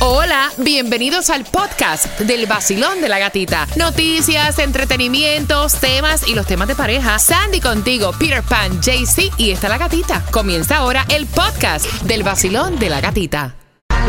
Hola, bienvenidos al podcast del vacilón de la gatita. Noticias, entretenimientos, temas y los temas de pareja. Sandy contigo, Peter Pan, JC y está la gatita. Comienza ahora el podcast del vacilón de la gatita.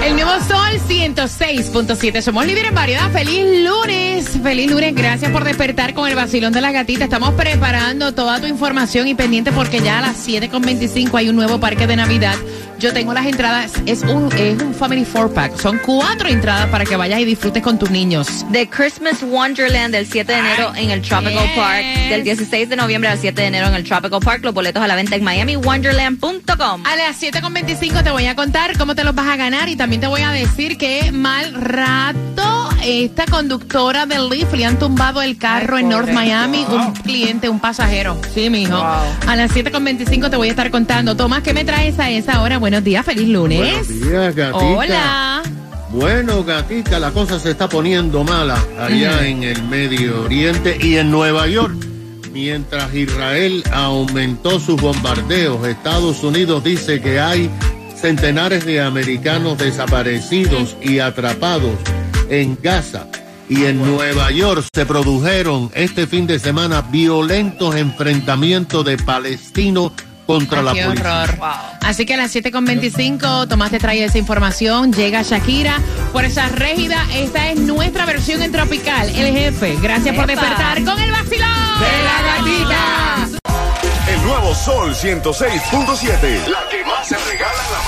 El nuevo Sol 106.7. Somos líderes en variedad. Feliz lunes. Feliz lunes. Gracias por despertar con el vacilón de la gatita. Estamos preparando toda tu información y pendiente porque ya a las 7.25 hay un nuevo parque de Navidad. Yo tengo las entradas. Es un, es un Family Four Pack. Son cuatro entradas para que vayas y disfrutes con tus niños. The Christmas Wonderland del 7 de enero en el Tropical yes. Park. Del 16 de noviembre al 7 de enero en el Tropical Park. Los boletos a la venta en miamiwonderland.com. A las 7.25 te voy a contar cómo te los vas a ganar y también te voy a decir que mal rato esta conductora del Lyft le han tumbado el carro Ay, en North. Miami, un cliente, un pasajero. Sí, mijo. A las 7.25 te voy a estar contando. Tomás, ¿qué me traes a esa hora? Buenos días, feliz lunes. Buenos días, gatita. Hola. Bueno, gatita, la cosa se está poniendo mala allá en el Medio Oriente y en Nueva York. Mientras Israel aumentó sus bombardeos, Estados Unidos dice que hay centenares de americanos desaparecidos y atrapados en Gaza. Y en Nueva York se produjeron este fin de semana violentos enfrentamientos de palestinos contra Ay, la qué policía. horror. Así que a las 7.25 Tomás te trae esa información. Llega Shakira. Por esa régida, esta es nuestra versión en Tropical. El jefe. Gracias por despertar con el vacilón. De la gatita. El nuevo Sol 106.7. La que más se regala en la.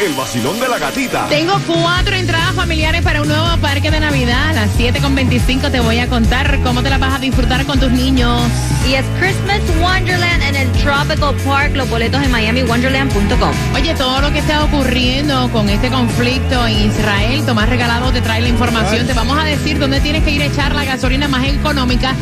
El vacilón de la gatita. Tengo cuatro entradas familiares para un nuevo parque de Navidad. A las 7.25 te voy a contar cómo te las vas a disfrutar con tus niños. Y es Christmas Wonderland en el Tropical Park. Los boletos en miamiwonderland.com. Oye, todo lo que está ocurriendo con este conflicto en Israel, Tomás Regalado te trae la información. Te vamos a decir dónde tienes que ir a echar la gasolina más económica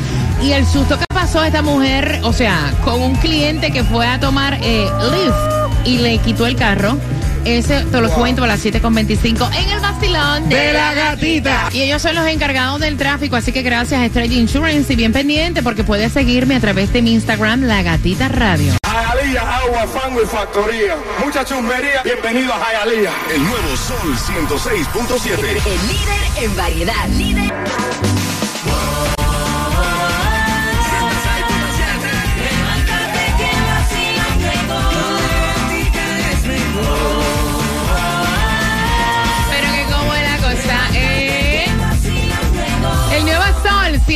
y el susto que pasó a esta mujer, o sea, con un cliente que fue a tomar eh, Lyft y le quitó el carro. Ese te lo cuento a las 7.25 en el vacilón de la gatita. Y ellos son los encargados del tráfico, así que gracias a Straight Insurance y bien pendiente porque puedes seguirme a través de mi Instagram, La Gatita Radio. Jayalía, agua, fango y factoría. Mucha chumbería. Bienvenido a Jayalía. El nuevo Sol 106.7. El líder en variedad. Líder.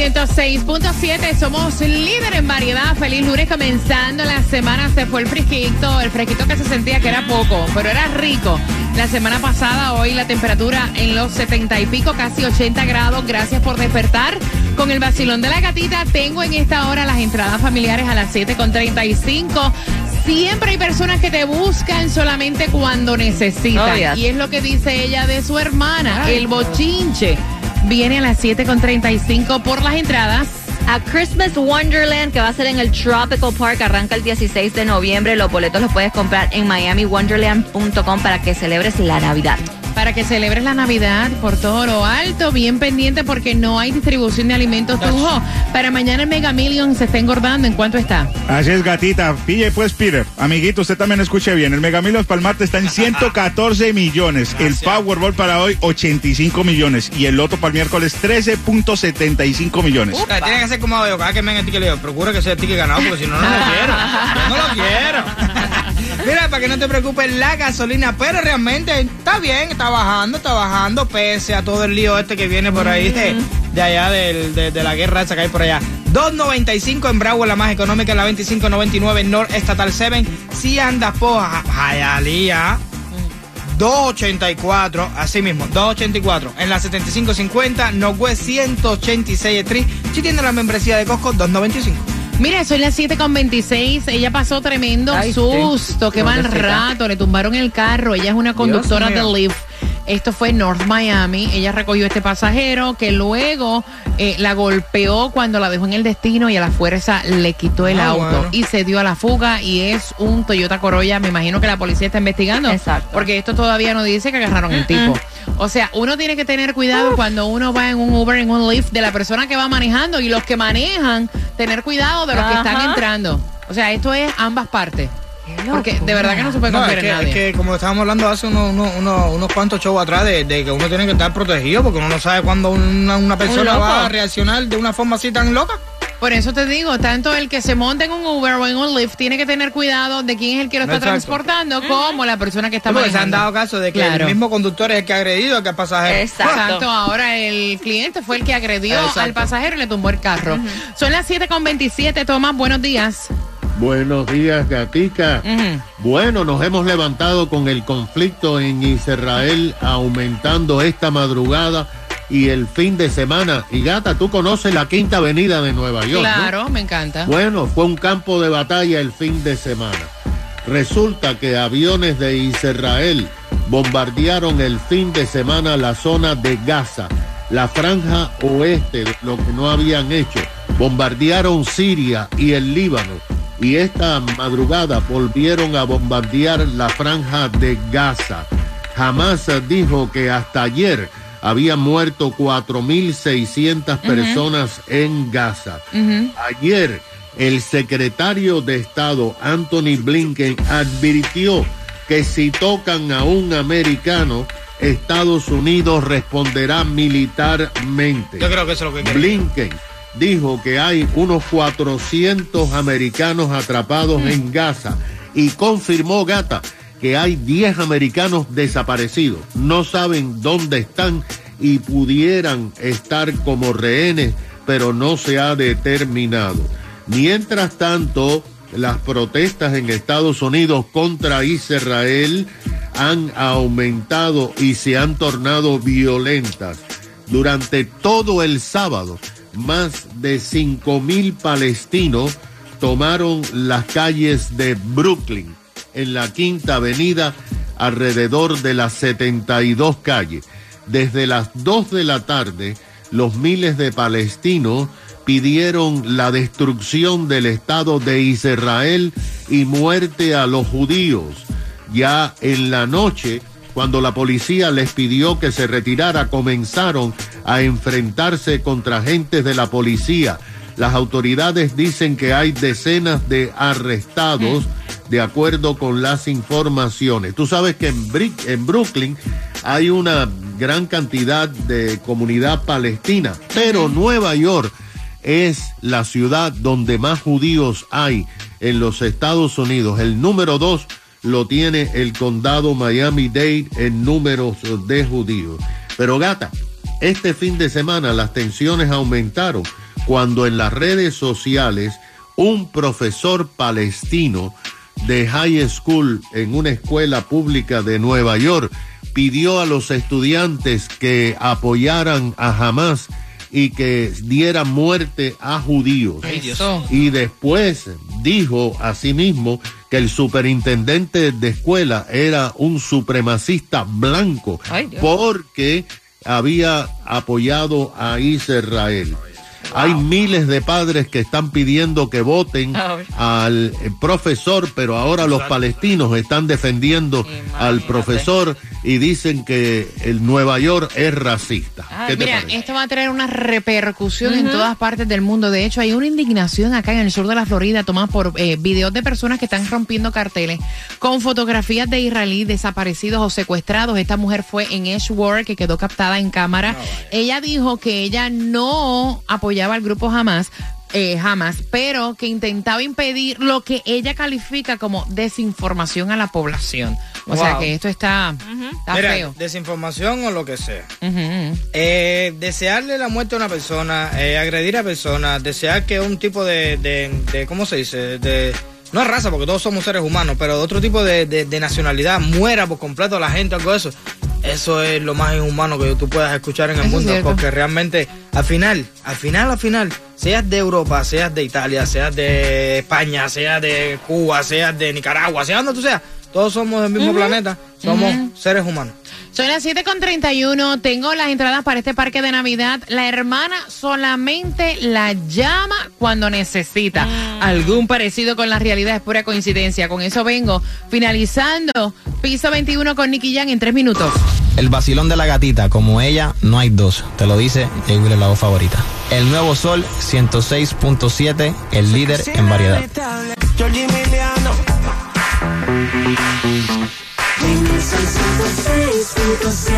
106.7, somos líder en variedad. Feliz lunes comenzando la semana. Se fue el fresquito, el fresquito que se sentía que era poco, pero era rico. La semana pasada, hoy la temperatura en los 70 y pico, casi 80 grados. Gracias por despertar. Con el vacilón de la gatita, tengo en esta hora las entradas familiares a las 7.35. Siempre hay personas que te buscan solamente cuando necesitan. Oh, yes. Y es lo que dice ella de su hermana, el bochinche. Viene a las 7.35 por las entradas. A Christmas Wonderland que va a ser en el Tropical Park. Arranca el 16 de noviembre. Los boletos los puedes comprar en miamiwonderland.com para que celebres la Navidad. Para que celebres la Navidad por todo lo alto, bien pendiente porque no hay distribución de alimentos tujo. Para mañana el Mega Million se está engordando. ¿En cuánto está? Así es, gatita. Pille pues, Peter. Amiguito, usted también escuche bien. El Megamilos para el martes está en 114 millones. El Powerball para hoy, 85 millones. Y el Loto para el miércoles, 13.75 millones. Sea, tiene que ser como yo, cada que me venga el ticket le digo, procura que sea el ticket ganado, porque si no, no lo quiero. Yo no lo quiero. Mira, para que no te preocupes, la gasolina, pero realmente está bien, está bajando, está bajando, pese a todo el lío este que viene por ahí de, de allá de, de la guerra esa que hay por allá. 2.95 en Bravo, la más económica, la 25.99 en North Estatal 7. Si andas por Hialeah, 284, así mismo, 284. En la 7550, Northwest 186 Street. Si tiene la membresía de Costco, 295. Mira, soy las 7.26. Ella pasó tremendo Ay, sí. susto. Qué mal rato. Le tumbaron el carro. Ella es una conductora de. Lyft. Esto fue North Miami. Ella recogió este pasajero que luego eh, la golpeó cuando la dejó en el destino y a la fuerza le quitó el Ah, auto bueno. y se dio a la fuga y es un Toyota Corolla. Me imagino que la policía está investigando. Exacto. Porque esto todavía no dice que agarraron el tipo. O sea, uno tiene que tener cuidado cuando uno va en un Uber, en un Lyft, de la persona que va manejando y los que manejan, tener cuidado de los que están entrando. O sea, esto es ambas partes. Porque de verdad que no se puede No, confiar es que, en nadie. es que como estábamos hablando hace unos, unos, unos, unos cuantos shows atrás de, de que uno tiene que estar protegido porque uno no sabe cuándo una, una persona loco. va a reaccionar de una forma así tan loca. Por eso te digo, tanto el que se monta en un Uber o en un Lyft tiene que tener cuidado de quién es el que lo está Exacto. transportando, como la persona que está Porque se han manejando. dado caso de que Claro. el mismo conductor es el que ha agredido al pasajero. Exacto, ahora el cliente fue el que agredió Exacto. al pasajero y le tumbó el carro. Son las 7.27, Tomás, buenos días. Buenos días, Gatica. Bueno, nos hemos levantado con el conflicto en Israel aumentando esta madrugada y el fin de semana. Y Gata, tú conoces la Quinta Avenida de Nueva York, ¿no? Claro, me encanta. Bueno, fue un campo de batalla el fin de semana. Resulta que aviones de Israel bombardearon el fin de semana la zona de Gaza, la franja oeste, lo que no habían hecho. Bombardearon Siria y el Líbano. Y esta madrugada volvieron a bombardear la franja de Gaza. Hamas dijo que hasta ayer habían muerto 4.600 personas en Gaza. Ayer, el secretario de Estado, Anthony Blinken, advirtió que si tocan a un americano, Estados Unidos responderá militarmente. Yo creo que eso es lo que. Blinken dijo que hay unos 400 americanos atrapados en Gaza y confirmó, Gata, que hay 10 americanos desaparecidos. No saben dónde están y pudieran estar como rehenes, pero no se ha determinado. Mientras tanto, las protestas en Estados Unidos contra Israel han aumentado y se han tornado violentas. Durante todo el sábado, más de 5 mil palestinos tomaron las calles de Brooklyn en la Quinta Avenida alrededor de las 72 calles. Desde las 2 de la tarde, los miles de palestinos pidieron la destrucción del Estado de Israel y muerte a los judíos. Ya en la noche, cuando la policía les pidió que se retirara, comenzaron a enfrentarse contra agentes de la policía. Las autoridades dicen que hay decenas de arrestados de acuerdo con las informaciones. Tú sabes que en, Brick- en Brooklyn hay una gran cantidad de comunidad palestina, pero Nueva York es la ciudad donde más judíos hay en los Estados Unidos. El número dos lo tiene el condado Miami-Dade en números de judíos. Pero gata, este fin de semana las tensiones aumentaron cuando en las redes sociales un profesor palestino de high school en una escuela pública de Nueva York pidió a los estudiantes que apoyaran a Hamas y que dieran muerte a judíos. Eso. Y después dijo asimismo que el superintendente de escuela era un supremacista blanco Ay, porque había apoyado a Israel. Hay miles de padres que están pidiendo que voten Ay. al eh, profesor, pero ahora los palestinos están defendiendo al profesor y dicen que el Nueva York es racista. Ah, ¿Qué te Mira, parece? esto va a traer una repercusión en todas partes del mundo. De hecho, hay una indignación acá en el sur de la Florida, tomada por eh, videos de personas que están rompiendo carteles con fotografías de israelíes desaparecidos o secuestrados. Esta mujer fue en Ashworth, que quedó captada en cámara. ella dijo que ella no apoyaba al grupo jamás. eh, jamás, pero que intentaba impedir lo que ella califica como desinformación a la población. O sea que esto está, está Mira, feo. desinformación o lo que sea. Eh, desearle la muerte a una persona, eh, agredir a personas, desear que un tipo de, de, de- ¿cómo se dice? De, no es raza, porque todos somos seres humanos, pero de otro tipo de, de- de nacionalidad muera por completo la gente, algo de eso. Eso es lo más inhumano que tú puedas escuchar en el Eso mundo, porque realmente, al final, al final, al final, seas de Europa, seas de Italia, seas de España, seas de Cuba, seas de Nicaragua, seas donde tú seas, todos somos del mismo planeta, somos seres humanos. Son las 7.31. Tengo las entradas para este parque de Navidad. La hermana solamente la llama cuando necesita. Algún parecido con la realidad es pura coincidencia. Con eso vengo finalizando piso 21 con Nicky Jan en tres minutos. El vacilón de la gatita, como ella, no hay dos. Te lo dice Jay Wheeler, la voz favorita. El nuevo Sol 106.7, el líder en variedad. En el Sol 106.7.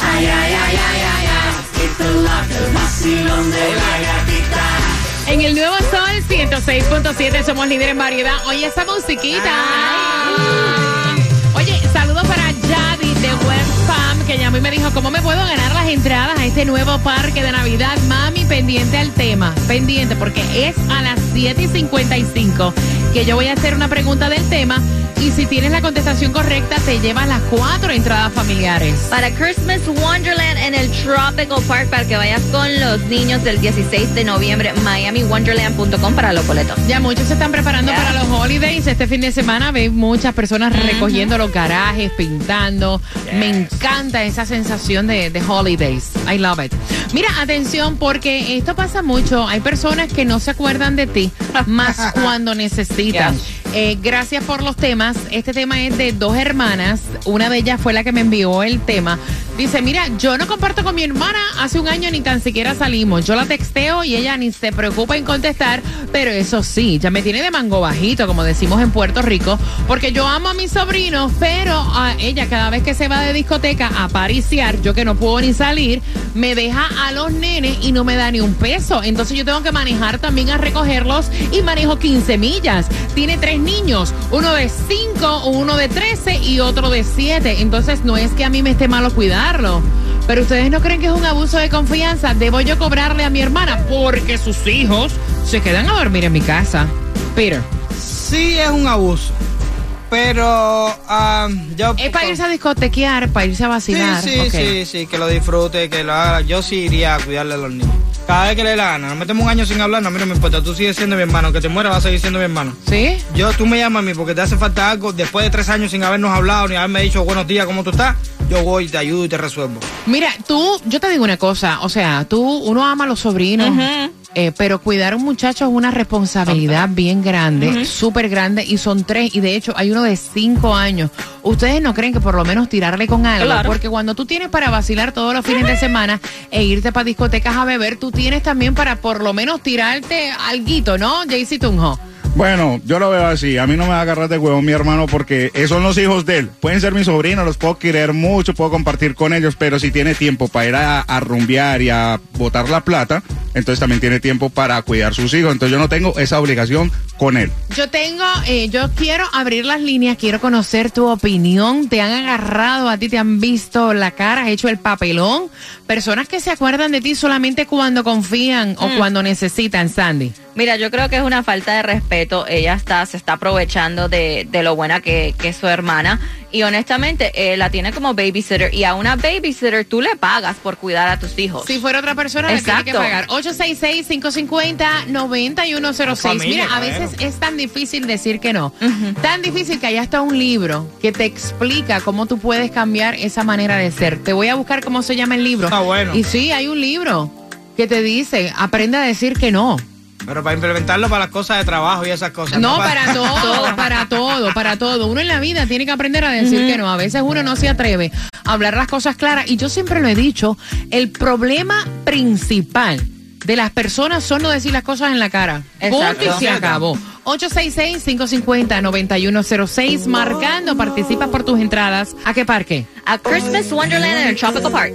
Ay, ay, ay, ay, ay, ay. It's the lock, el vacilón de la gatita. En el nuevo Sol 106.7 somos líderes en variedad. Oye, esa musiquita. Oye, saludos para Que llamó y me dijo, ¿cómo me puedo ganar las entradas a este nuevo parque de Navidad? Mami, pendiente al tema. Pendiente, porque es a las 7 y 55 que yo voy a hacer una pregunta del tema. Y si tienes la contestación correcta, te llevas las cuatro entradas familiares. Para Christmas Wonderland en el Tropical Park para que vayas con los niños del 16 de noviembre. MiamiWonderland.com para los boletos. Ya muchos se están preparando para los holidays. Este fin de semana ve muchas personas recogiendo los garajes, pintando. Me encanta esa sensación de, de holidays. I love it. Mira, atención, porque esto pasa mucho. Hay personas que no se acuerdan de ti, más cuando necesitan. Yes. Eh, gracias por los temas. Este tema es de dos hermanas. Una de ellas fue la que me envió el tema. Dice, mira, yo no comparto con mi hermana hace un año ni tan siquiera salimos. Yo la texteo y ella ni se preocupa en contestar, pero eso sí, ya me tiene de mango bajito, como decimos en Puerto Rico, porque yo amo a mis sobrinos, pero a ella cada vez que se va de discoteca a pariciar, yo que no puedo ni salir, me deja a los nenes y no me da ni un peso. Entonces yo tengo que manejar también a recogerlos y manejo 15 millas. Tiene tres niños, uno de 5, uno de 13 y otro de 7. Entonces no es que a mí me esté malo Pero ustedes no creen que es un abuso de confianza. Debo yo cobrarle a mi hermana porque sus hijos se quedan a dormir en mi casa. Peter. Sí es un abuso. Pero ah, yo... Es para irse a discotequear, para irse a Sí, vacilar. sí, Ok. sí, sí, que lo disfrute, que lo haga. Yo sí iría a cuidarle a los niños. Cada vez que le dé la gana. Nos metemos un año sin hablar, no, a mí no me importa. Tú sigues siendo mi hermano. Que te muera, vas a seguir siendo mi hermano. ¿Sí? Yo, tú me llamas a mí porque te hace falta algo. Después de tres años sin habernos hablado ni haberme dicho buenos días, ¿cómo tú estás? Yo voy, te ayudo y te resuelvo. Mira, tú, yo te digo una cosa, o sea, tú, uno ama a los sobrinos, eh, pero cuidar a un muchacho es una responsabilidad bien grande, súper grande, y son tres, y de hecho hay uno de cinco años. Ustedes no creen que por lo menos tirarle con algo, Claro. porque cuando tú tienes para vacilar todos los fines de semana e irte para discotecas a beber, tú tienes también para por lo menos tirarte alguito, ¿no, Jaycee Tunjo? Bueno, yo lo veo así. A mí no me va a agarrar de huevo mi hermano porque eh, son los hijos de él. Pueden ser mis sobrinos, los puedo querer mucho, puedo compartir con ellos, pero si tiene tiempo para ir a, a rumbear y a botar la plata, entonces también tiene tiempo para cuidar sus hijos. Entonces yo no tengo esa obligación con él. Yo tengo, eh, yo quiero abrir las líneas, quiero conocer tu opinión. ¿Te han agarrado a ti, te han visto la cara, has hecho el papelón? Personas que se acuerdan de ti solamente cuando confían o cuando necesitan, Sandy. Mira, yo creo que es una falta de respeto. Ella está, se está aprovechando de, de lo buena que, que es su hermana. Y honestamente, eh, la tiene como babysitter. Y a una babysitter tú le pagas por cuidar a tus hijos. Si fuera otra persona, le tiene que Exacto. pagar. 866-550-9106. Familia, Mira, a veces es tan difícil decir que no. Tan difícil que hay hasta un libro que te explica cómo tú puedes cambiar esa manera de ser. Te voy a buscar cómo se llama el libro. Está bueno. Y sí, hay un libro que te dice, aprende a decir que no. Pero para implementarlo para las cosas de trabajo y esas cosas. No, para todo, para todo, para todo. Uno en la vida tiene que aprender a decir que no. A veces uno no se atreve a hablar las cosas claras. Y yo siempre lo he dicho, el problema principal de las personas son no decir las cosas en la cara. Exacto. Punto y se acabó. 866-550-9106, marcando, participas por tus entradas. ¿A qué parque? A Christmas Wonderland en el Tropical Park.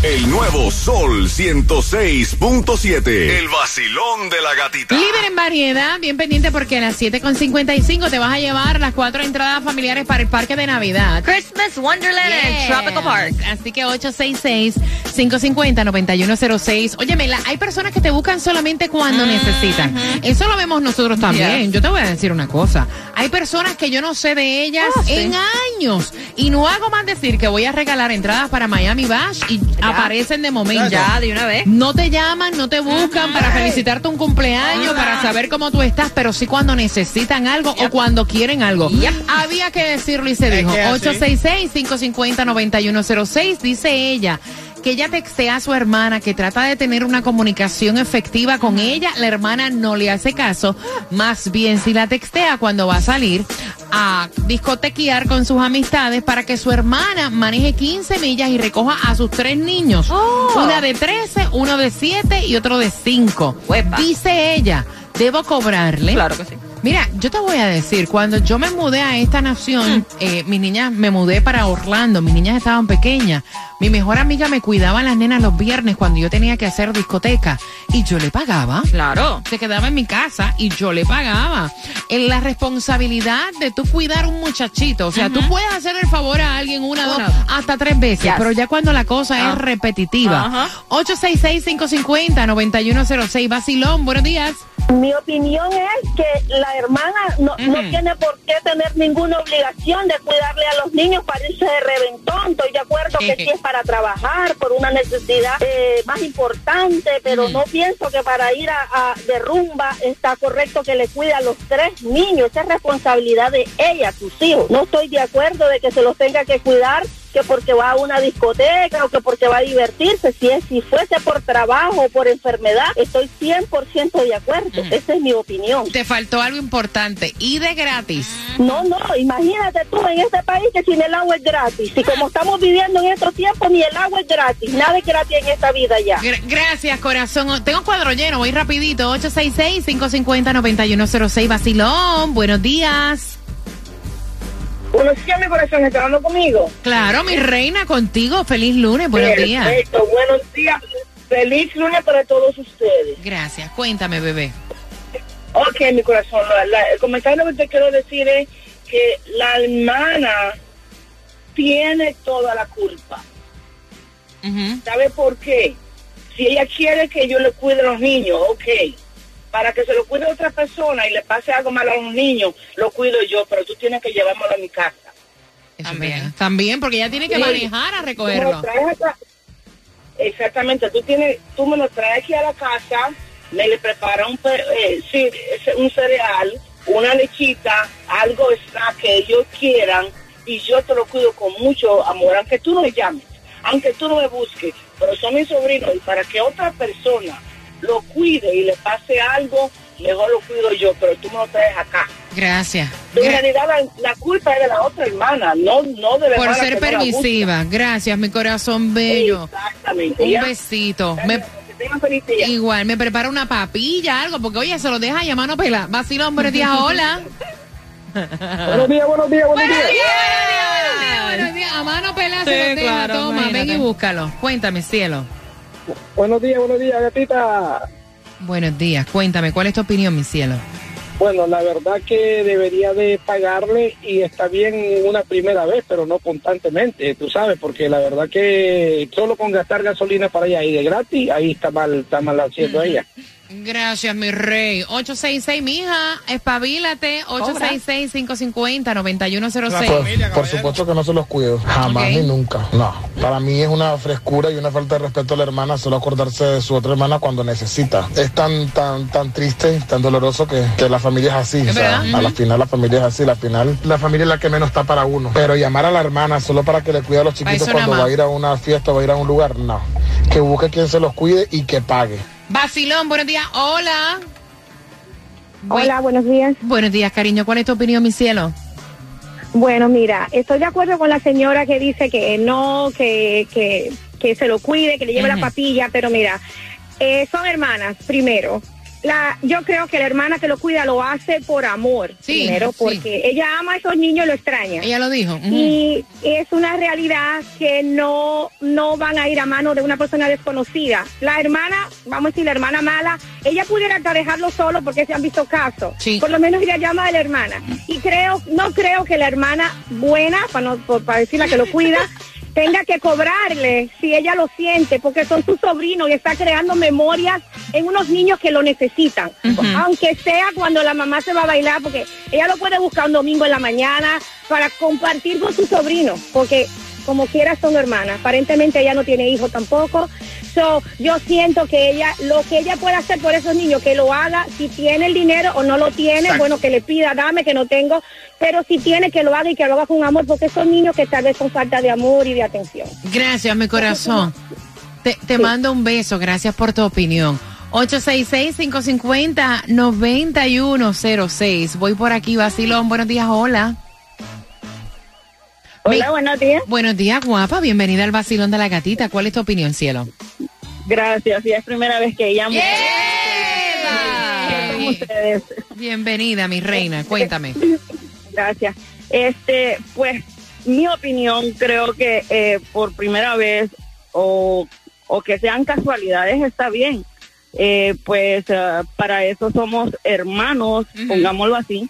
El nuevo Sol 106.7. El vacilón de la gatita. Líder en variedad, bien pendiente porque a las 7.55 te vas a llevar las cuatro entradas familiares para el parque de Navidad. Christmas Wonderland. Tropical Park. Así que 866-550-9106. Óyeme, la- hay personas que te buscan solamente cuando necesitan. Eso lo vemos nosotros también. Yes. Yo te voy a decir una cosa. Hay personas que yo no sé de ellas Ah, sí. en años. Y no hago más decir que voy a regalar entradas para Miami Bash y aparecen de momento. Ya, de una vez. No te llaman, no te buscan para felicitarte un cumpleaños, para saber cómo tú estás, pero sí cuando necesitan algo o cuando quieren algo. Había que decirlo y se dijo. que así. 866-550-9106, dice ella. Que ella textea a su hermana, que trata de tener una comunicación efectiva con ella. La hermana no le hace caso. Más bien, si la textea cuando va a salir a discotequear con sus amistades para que su hermana maneje 15 millas y recoja a sus tres niños. Oh. Una de 13, uno de 7 y otro de 5. Uepa. Dice ella, debo cobrarle. Claro que sí. Mira, yo te voy a decir, cuando yo me mudé a esta nación, eh, mis niñas, me mudé para Orlando, mis niñas estaban pequeñas. Mi mejor amiga me cuidaba a las nenas los viernes cuando yo tenía que hacer discoteca y yo le pagaba. Claro. Se quedaba en mi casa y yo le pagaba. En la responsabilidad de tú cuidar a un muchachito. O sea, tú puedes hacer el favor a alguien una, dos, hasta tres veces, Yes. pero ya cuando la cosa Ah. es repetitiva. Ajá. 866-550-9106. Vacilón, buenos días. Mi opinión es que la hermana no, no tiene por qué tener ninguna obligación de cuidarle a los niños para irse de reventón. Estoy de acuerdo que sí es para trabajar por una necesidad eh, más importante, pero no pienso que para ir a, a de rumba está correcto que le cuide a los tres niños. Esa es responsabilidad de ella, sus hijos. No estoy de acuerdo de que se los tenga que cuidar que porque va a una discoteca o que porque va a divertirse. Si, es, si fuese por trabajo o por enfermedad, estoy 100% de acuerdo. Esa es mi opinión. Te faltó algo importante y de gratis. No, no, imagínate tú en este país que sin el agua es gratis. Y como estamos viviendo en estos tiempos, ni el agua es gratis. Nada es gratis en esta vida ya. Gra- Gracias, corazón. Tengo cuadro lleno, voy rapidito. 866-550-9106. Vacilón, buenos días. Buenos días, mi corazón, ¿está hablando conmigo? Claro, mi reina, contigo. Feliz lunes, buenos días. Perfecto, buenos días. Feliz lunes para todos ustedes. Gracias. Cuéntame, bebé. Ok, mi corazón, la- la- el comentario que te quiero decir es que la hermana tiene toda la culpa. Ujú. ¿Sabe por qué? Si ella quiere que yo le cuide a los niños, ok. Para que se lo cuide otra persona y le pase algo malo a los niños, lo cuido yo, pero tú tienes que llevármelo a mi casa. Eso También. También, porque ella tiene que Sí. manejar a recogerlo. acá. Exactamente, tú tienes, tú me lo traes aquí a la casa, me le prepara un, pe- eh, sí, ese- un cereal, una lechita, algo extra que ellos quieran y yo te lo cuido con mucho amor, aunque tú no me llames, aunque tú no me busques, pero son mis sobrinos y para que otra persona lo cuide y le pase algo, mejor lo cuido yo, pero tú me lo traes acá. Gracias. En Gra- realidad la, la culpa es de la otra hermana, no, no de la por hermana ser no permisiva. Gracias, mi corazón bello. Exactamente. Un ya. besito. Me- Que tengan feliz día. igual, me prepara una papilla, algo, porque oye, se lo deja y a mano pela. Vacilón, buenos días, hola. Buenos días, buenos días, buenos días. buenos días, buenos días. A mano pela se Sí, lo deja. claro, Toma, ven y búscalo. Cuéntame, cielo. Buenos días, buenos días, gatita. Buenos días. Cuéntame, ¿cuál es tu opinión, mi cielo? Bueno, la verdad que debería de pagarle y está bien una primera vez, pero no constantemente, tú sabes, porque la verdad que solo con gastar gasolina para allá y de gratis, ahí está mal, está mal haciendo ella. Gracias, mi rey. 866, mija, espabilate. 866-550-9106. Familia, Por caballero. supuesto que no se los cuido, jamás ni nunca. No, para mí es una frescura y una falta de respeto a la hermana solo acordarse de su otra hermana cuando necesita. Es tan tan tan triste, tan doloroso que, que la familia es así. O sea, a la final la familia es así, la final la familia es la que menos está para uno. Pero llamar a la hermana solo para que le cuide a los chiquitos cuando va a ir a una fiesta o va a ir a un lugar, no. Que busque quien se los cuide y que pague. Vacilón, buenos días. Hola. Hola, buenos días. Buenos días, cariño. ¿Cuál es tu opinión, mi cielo? Bueno, mira, estoy de acuerdo con la señora que dice que no, que, que, que se lo cuide, que le lleve la papilla, pero mira, eh, son hermanas, primero. La, yo creo que la hermana que lo cuida lo hace por amor, Sí, primero, sí. porque ella ama a esos niños y lo extraña. Ella lo dijo. Y es una realidad que no, no van a ir a mano de una persona desconocida. La hermana, vamos a decir, la hermana mala, ella pudiera hasta dejarlo solo porque se han visto casos. Sí. Por lo menos ella llama a la hermana. Y creo, no creo que la hermana buena, para, no, por- para decir la que lo cuida, tenga que cobrarle si ella lo siente, porque son sus sobrinos y está creando memorias en unos niños que lo necesitan. Aunque sea cuando la mamá se va a bailar, porque ella lo puede buscar un domingo en la mañana para compartir con sus sobrinos, porque como quiera son hermanas. Aparentemente ella no tiene hijos tampoco. So, yo siento que ella, lo que ella puede hacer por esos niños, que lo haga, si tiene el dinero o no lo tiene, Exacto. bueno, que le pida, dame, que no tengo, pero si tiene, que lo haga y que lo haga con amor, porque son niños que tal vez son falta de amor y de atención. Gracias, mi corazón. Te, te mando un beso. Gracias por tu opinión. 866-550-9106. Voy por aquí, Vacilón. Buenos días, hola. Hola, Mi- buenos días. Buenos días, guapa. Bienvenida al Vacilón de la Gatita. ¿Cuál es tu opinión, cielo? Gracias, y es primera vez que llamo. ¡Eva! Qué ustedes? Bienvenida, mi reina. Cuéntame. Gracias. Este, pues, mi opinión, creo que eh, por primera vez o, o que sean casualidades está bien. Eh, pues eh, para eso somos hermanos, pongámoslo así,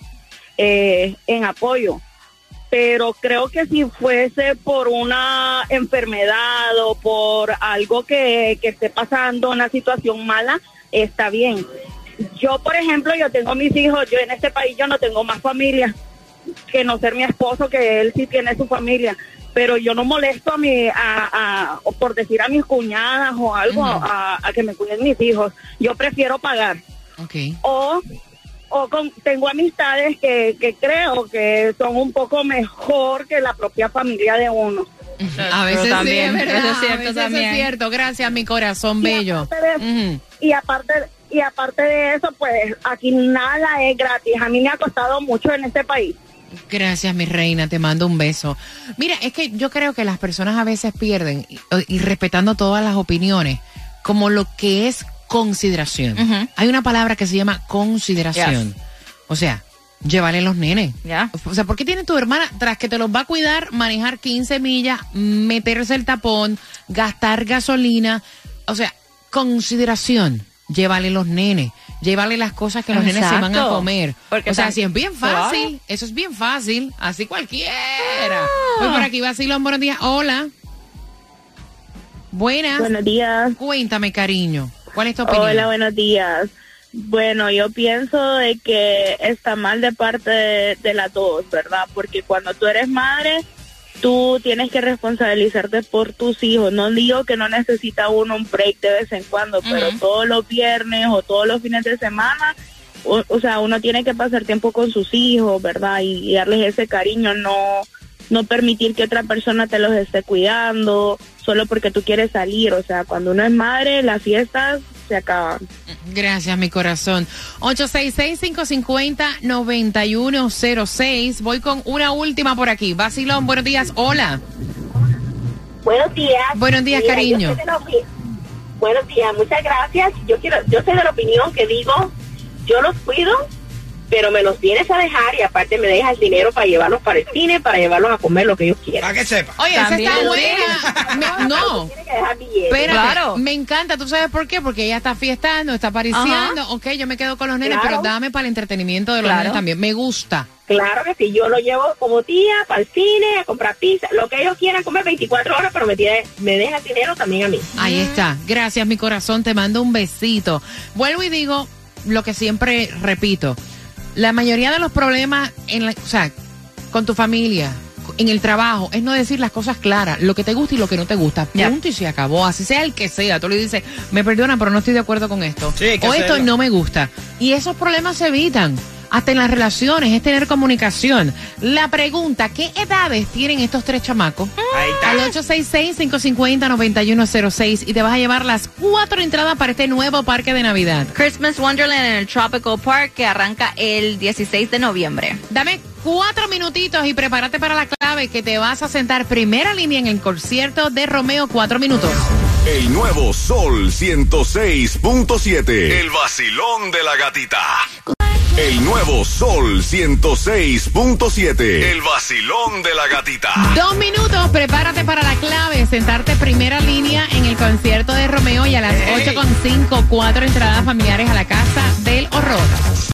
eh, en apoyo. Pero creo que si fuese por una enfermedad o por algo que, que esté pasando, una situación mala, está bien. Yo, por ejemplo, yo tengo mis hijos, yo en este país yo no tengo más familia que no ser mi esposo, que él sí tiene su familia. Pero yo no molesto a mi, a, a- o por decir a mis cuñadas o algo, a, a que me cuiden mis hijos. Yo prefiero pagar. O, o con, tengo amistades que, que creo que son un poco mejor que la propia familia de uno. A veces también, sí, es verdad. eso es cierto a veces también. es cierto. Gracias, mi corazón bello. aparte de- Ujú. Y aparte, y aparte de eso, pues aquí nada es gratis. A mí me ha costado mucho en este país. Gracias, mi reina, te mando un beso. Mira, es que yo creo que las personas a veces pierden, y, y respetando todas las opiniones, como lo que es consideración. Hay una palabra que se llama consideración. O sea, llévale los nenes. O sea, ¿por qué tiene tu hermana, tras que te los va a cuidar, manejar 15 millas, meterse el tapón, gastar gasolina? O sea, consideración. Llévale los nenes, llévale las cosas que los nenes se van a comer. Porque o sea, si es bien fácil, eso es bien fácil, así cualquiera. Voy por aquí, Vacilón, buenos días. Hola. Buenas. Buenos días. Cuéntame, cariño. ¿Cuál es tu opinión? Hola, buenos días. Bueno, yo pienso de que está mal de parte de, de las dos, ¿verdad? Porque cuando tú eres madre, tú tienes que responsabilizarte por tus hijos. No digo que no necesita uno un break de vez en cuando, pero todos los viernes o todos los fines de semana, o, o sea, uno tiene que pasar tiempo con sus hijos, ¿verdad? Y, y darles ese cariño, no no permitir que otra persona te los esté cuidando solo porque tú quieres salir. O sea, cuando uno es madre, las fiestas se acaban. Gracias, mi corazón. 866-550-9106. Voy con una última por aquí. Vacilón, buenos días. Hola. Buenos días. Buenos días, Mira, cariño. yo soy de la opi- Buenos días, muchas gracias. Yo quiero, yo soy de la opinión que digo, yo los cuido, pero me los vienes a dejar y aparte me dejas el dinero para llevarlos para el cine, para llevarlos a comer lo que ellos quieran. Para que sepa. Oye, esa También. está buena. Me- no. Dejar billetes. Espérate, me encanta. ¿Tú sabes por qué? Porque ella está fiestando, está apareciendo. Ajá. Ok, yo me quedo con los nenes, Claro. pero dame para el entretenimiento de los Claro. nenes también. Me gusta. Claro que sí, yo lo llevo como tía para el cine, a comprar pizza, lo que ellos quieran comer 24 horas, pero me, tiene- me deja el dinero también a mí. Ahí está. Gracias, mi corazón. Te mando un besito. Vuelvo y digo lo que siempre repito. La mayoría de los problemas, en la- o sea, con tu familia, en el trabajo, es no decir las cosas claras, lo que te gusta y lo que no te gusta. Punto y se acabó. Así sea el que sea. Tú le dices, me perdona, pero no estoy de acuerdo con esto. que o esto no me gusta. Y esos problemas se evitan. Hasta en las relaciones, es tener comunicación. La pregunta, ¿qué edades tienen estos tres chamacos? Al 866-550-9106 y te vas a llevar las cuatro entradas para este nuevo parque de Navidad. Christmas Wonderland en el Tropical Park que arranca el 16 de noviembre. Dame cuatro minutitos y prepárate para la clave que te vas a sentar primera línea en el concierto de Romeo. Cuatro minutos. El nuevo Sol 106.7. El vacilón de la gatita. El nuevo Sol 106.7. El vacilón de la gatita. Dos minutos, prepárate para la clave, sentarte primera línea en el concierto de Romeo y a las 8.5, cuatro entradas familiares a la casa del horror.